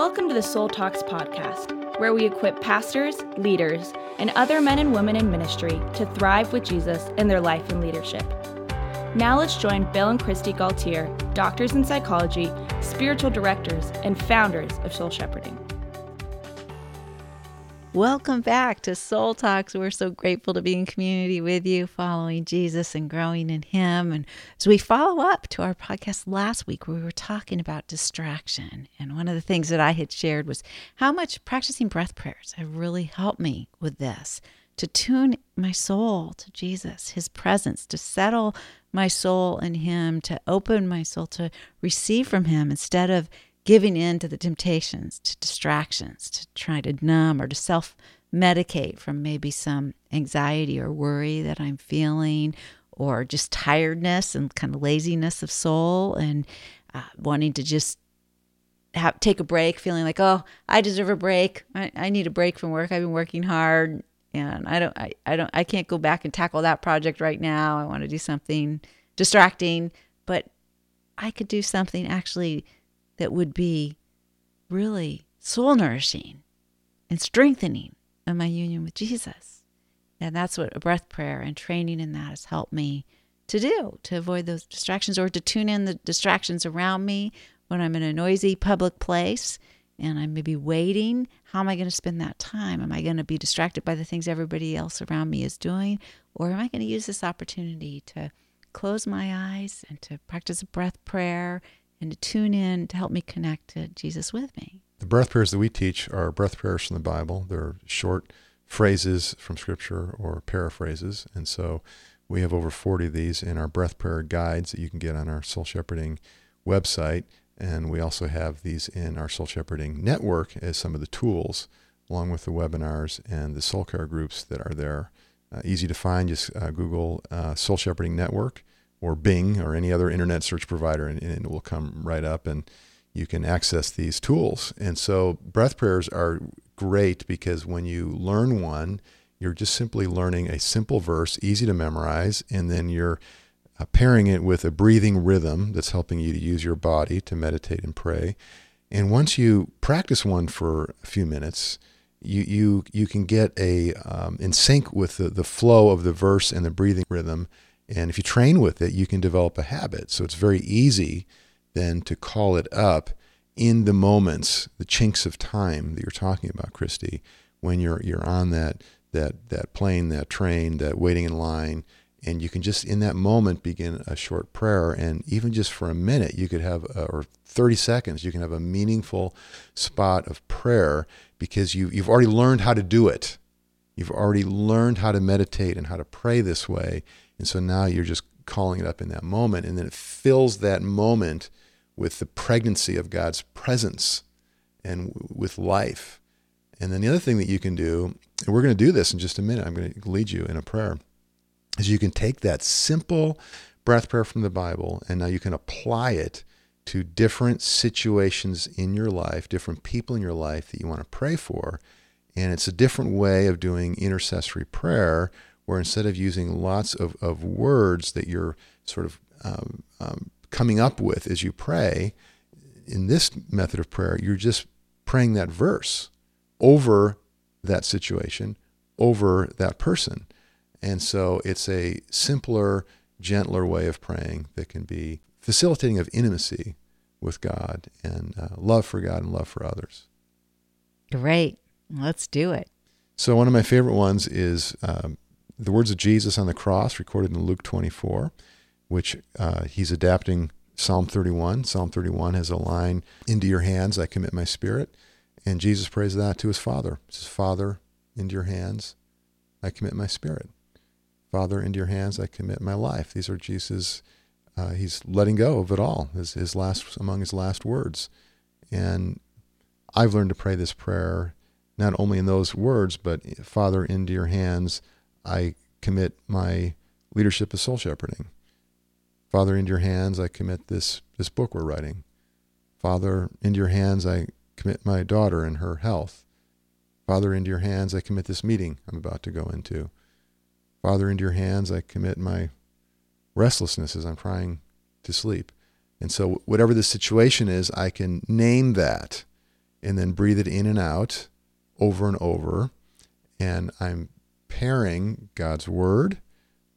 Welcome to the Soul Talks podcast, where we equip pastors, leaders, and other men and women in ministry to thrive with Jesus in their life and leadership. Now let's join Bill and Kristi Gaultiere, doctors in psychology, spiritual directors, and founders of Soul Shepherding. Welcome back to Soul Talks. We're so grateful to be in community with you, following Jesus and growing in Him. And as we follow up to our podcast last week, we were talking about distraction, and one of the things that I had shared was how much practicing breath prayers have really helped me with this to tune my soul to Jesus, His presence, to settle my soul in Him, to open my soul to receive from Him instead of giving in to the temptations, to distractions, to trying to numb or to self medicate from maybe some anxiety or worry that I'm feeling, or just tiredness and kind of laziness of soul, and uh, wanting to just have take a break, feeling like, oh, I deserve a break. I, I need a break from work. I've been working hard, and I don't, I, I don't, I can't go back and tackle that project right now. I want to do something distracting, but I could do something actually that would be really soul nourishing and strengthening of my union with Jesus. And that's what a breath prayer and training in that has helped me to do to avoid those distractions or to tune in the distractions around me when I'm in a noisy public place and I'm maybe waiting. How am I going to spend that time? Am I going to be distracted by the things everybody else around me is doing? Or am I going to use this opportunity to close my eyes and to practice a breath prayer and to tune in to help me connect to Jesus with me. The breath prayers that we teach are breath prayers from the Bible. They're short phrases from Scripture or paraphrases. And so we have over 40 of these in our breath prayer guides that you can get on our Soul Shepherding website. And we also have these in our Soul Shepherding network as some of the tools, along with the webinars and the soul care groups that are there. Uh, easy to find, just uh, Google uh, Soul Shepherding Network or Bing or any other internet search provider, and, and, it will come right up and you can access these tools. And so, breath prayers are great because when you learn one, you're just simply learning a simple verse, easy to memorize, and then you're uh, pairing it with a breathing rhythm that's helping you to use your body to meditate and pray. And once you practice one for a few minutes, you you you can get a um, in sync with the, the flow of the verse and the breathing rhythm and if you train with it, you can develop a habit. So it's very easy then to call it up in the moments, the chinks of time that you're talking about, Kristi, when you're you're on that that that plane, that train, that waiting in line, and you can just in that moment begin a short prayer, and even just for a minute, you could have a, or 30 seconds, you can have a meaningful spot of prayer because you you've already learned how to do it. You've already learned how to meditate and how to pray this way, and so now you're just calling it up in that moment. And then it fills that moment with the pregnancy of God's presence and with life. And then the other thing that you can do, and we're going to do this in just a minute, I'm going to lead you in a prayer, is you can take that simple breath prayer from the Bible and now you can apply it to different situations in your life, different people in your life that you want to pray for. And it's a different way of doing intercessory prayer where instead of using lots of, of words that you're sort of um, um, coming up with as you pray, in this method of prayer, you're just praying that verse over that situation, over that person. And so it's a simpler, gentler way of praying that can be facilitating of intimacy with God and uh, love for God and love for others. Great. Let's do it. So, one of my favorite ones is um, the words of Jesus on the cross, recorded in Luke 24, which uh, he's adapting Psalm 31. Psalm 31 has a line, Into your hands I commit my spirit. And Jesus prays that to his Father. He says, Father, into your hands I commit my spirit. Father, into your hands I commit my life. These are Jesus. Uh, he's letting go of it all. His, his last among his last words, and I've learned to pray this prayer not only in those words, but Father, into your hands I commit my leadership of soul shepherding. Father, into your hands I commit this, this book we're writing. Father, into your hands I commit my daughter and her health. Father, into your hands I commit this meeting I'm about to go into. Father, into your hands I commit my restlessness as I'm trying to sleep. And so, whatever the situation is, I can name that and then breathe it in and out over and over. And I'm pairing God's word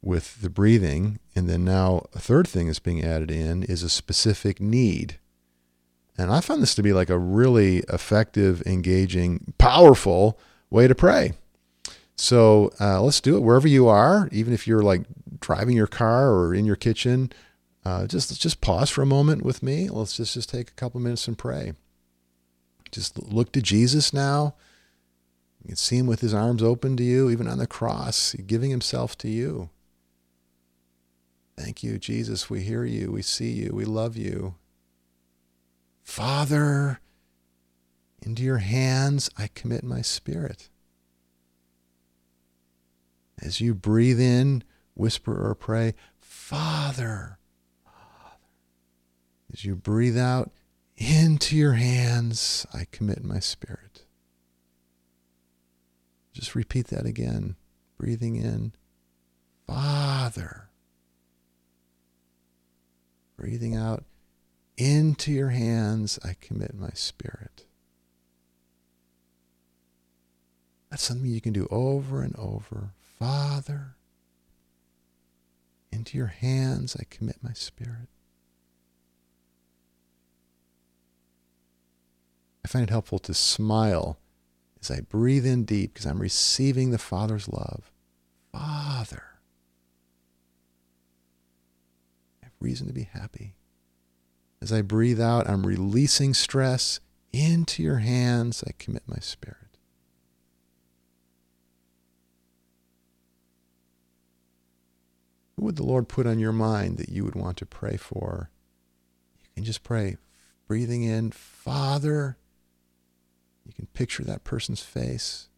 with the breathing. And then now a third thing that's being added in is a specific need. And I found this to be like a really effective, engaging, powerful way to pray. So uh, let's do it wherever you are, even if you're like driving your car or in your kitchen. Uh, just just pause for a moment with me. Let's just just take a couple minutes and pray. Just look to Jesus now. You can see him with his arms open to you, even on the cross, giving himself to you. Thank you, Jesus. We hear you. We see you. We love you. Father, into your hands I commit my spirit. As you breathe in, whisper or pray, Father. As you breathe out, into your hands I commit my spirit. Just repeat that again, breathing in, Father. Breathing out, into your hands I commit my spirit. That's something you can do over and over. Father, into your hands I commit my spirit. I find it helpful to smile as I breathe in deep because I'm receiving the Father's love. Father, I have reason to be happy. As I breathe out, I'm releasing stress into your hands. I commit my spirit. Who would the Lord put on your mind that you would want to pray for? You can just pray, breathing in, Father. You can picture that person's face.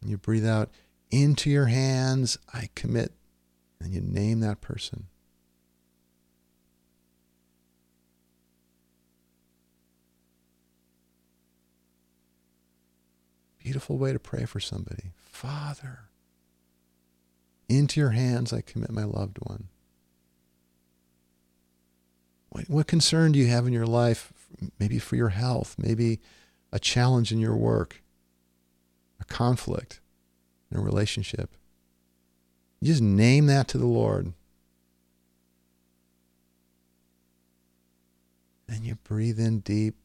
And you breathe out, into your hands, I commit. And you name that person. Beautiful way to pray for somebody. Father, into your hands I commit my loved one. What, what concern do you have in your life? Maybe for your health, maybe a challenge in your work, a conflict in a relationship. You just name that to the Lord. And you breathe in deep.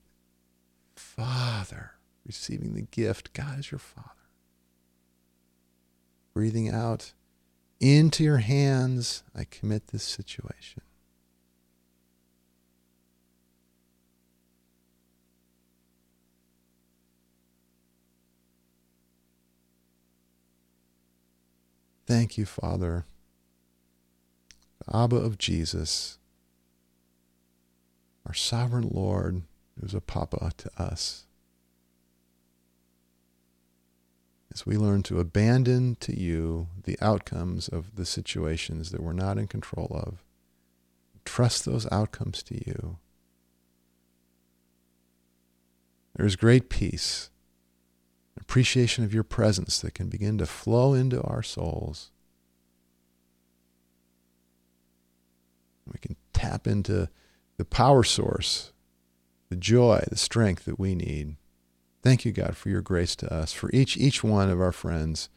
Father receiving the gift. God is your Father. Breathing out into your hands, I commit this situation. Thank you, Father. The Abba of Jesus, our sovereign Lord, who's a papa to us. as we learn to abandon to you the outcomes of the situations that we're not in control of, trust those outcomes to you. There's great peace, appreciation of your presence that can begin to flow into our souls. We can tap into the power source, the joy, the strength that we need. Thank you, God, for your grace to us, for each each one of our friends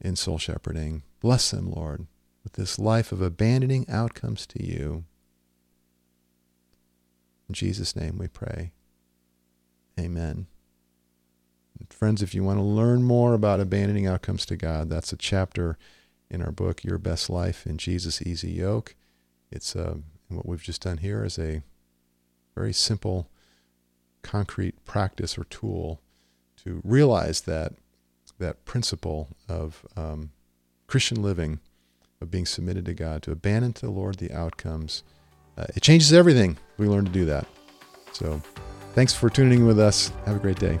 in soul shepherding. Bless them, Lord, with this life of abandoning outcomes to you. In Jesus' name we pray. Amen. Friends, if you want to learn more about abandoning outcomes to God, that's a chapter in our book, Your Best Life in Jesus' Easy Yoke. It's uh, what we've just done here is a very simple concrete practice or tool to realize that that principle of um, Christian living, of being submitted to God, to abandon to the Lord the outcomes. Uh, it changes everything. We learn to do that. So, thanks for tuning in with us. Have a great day.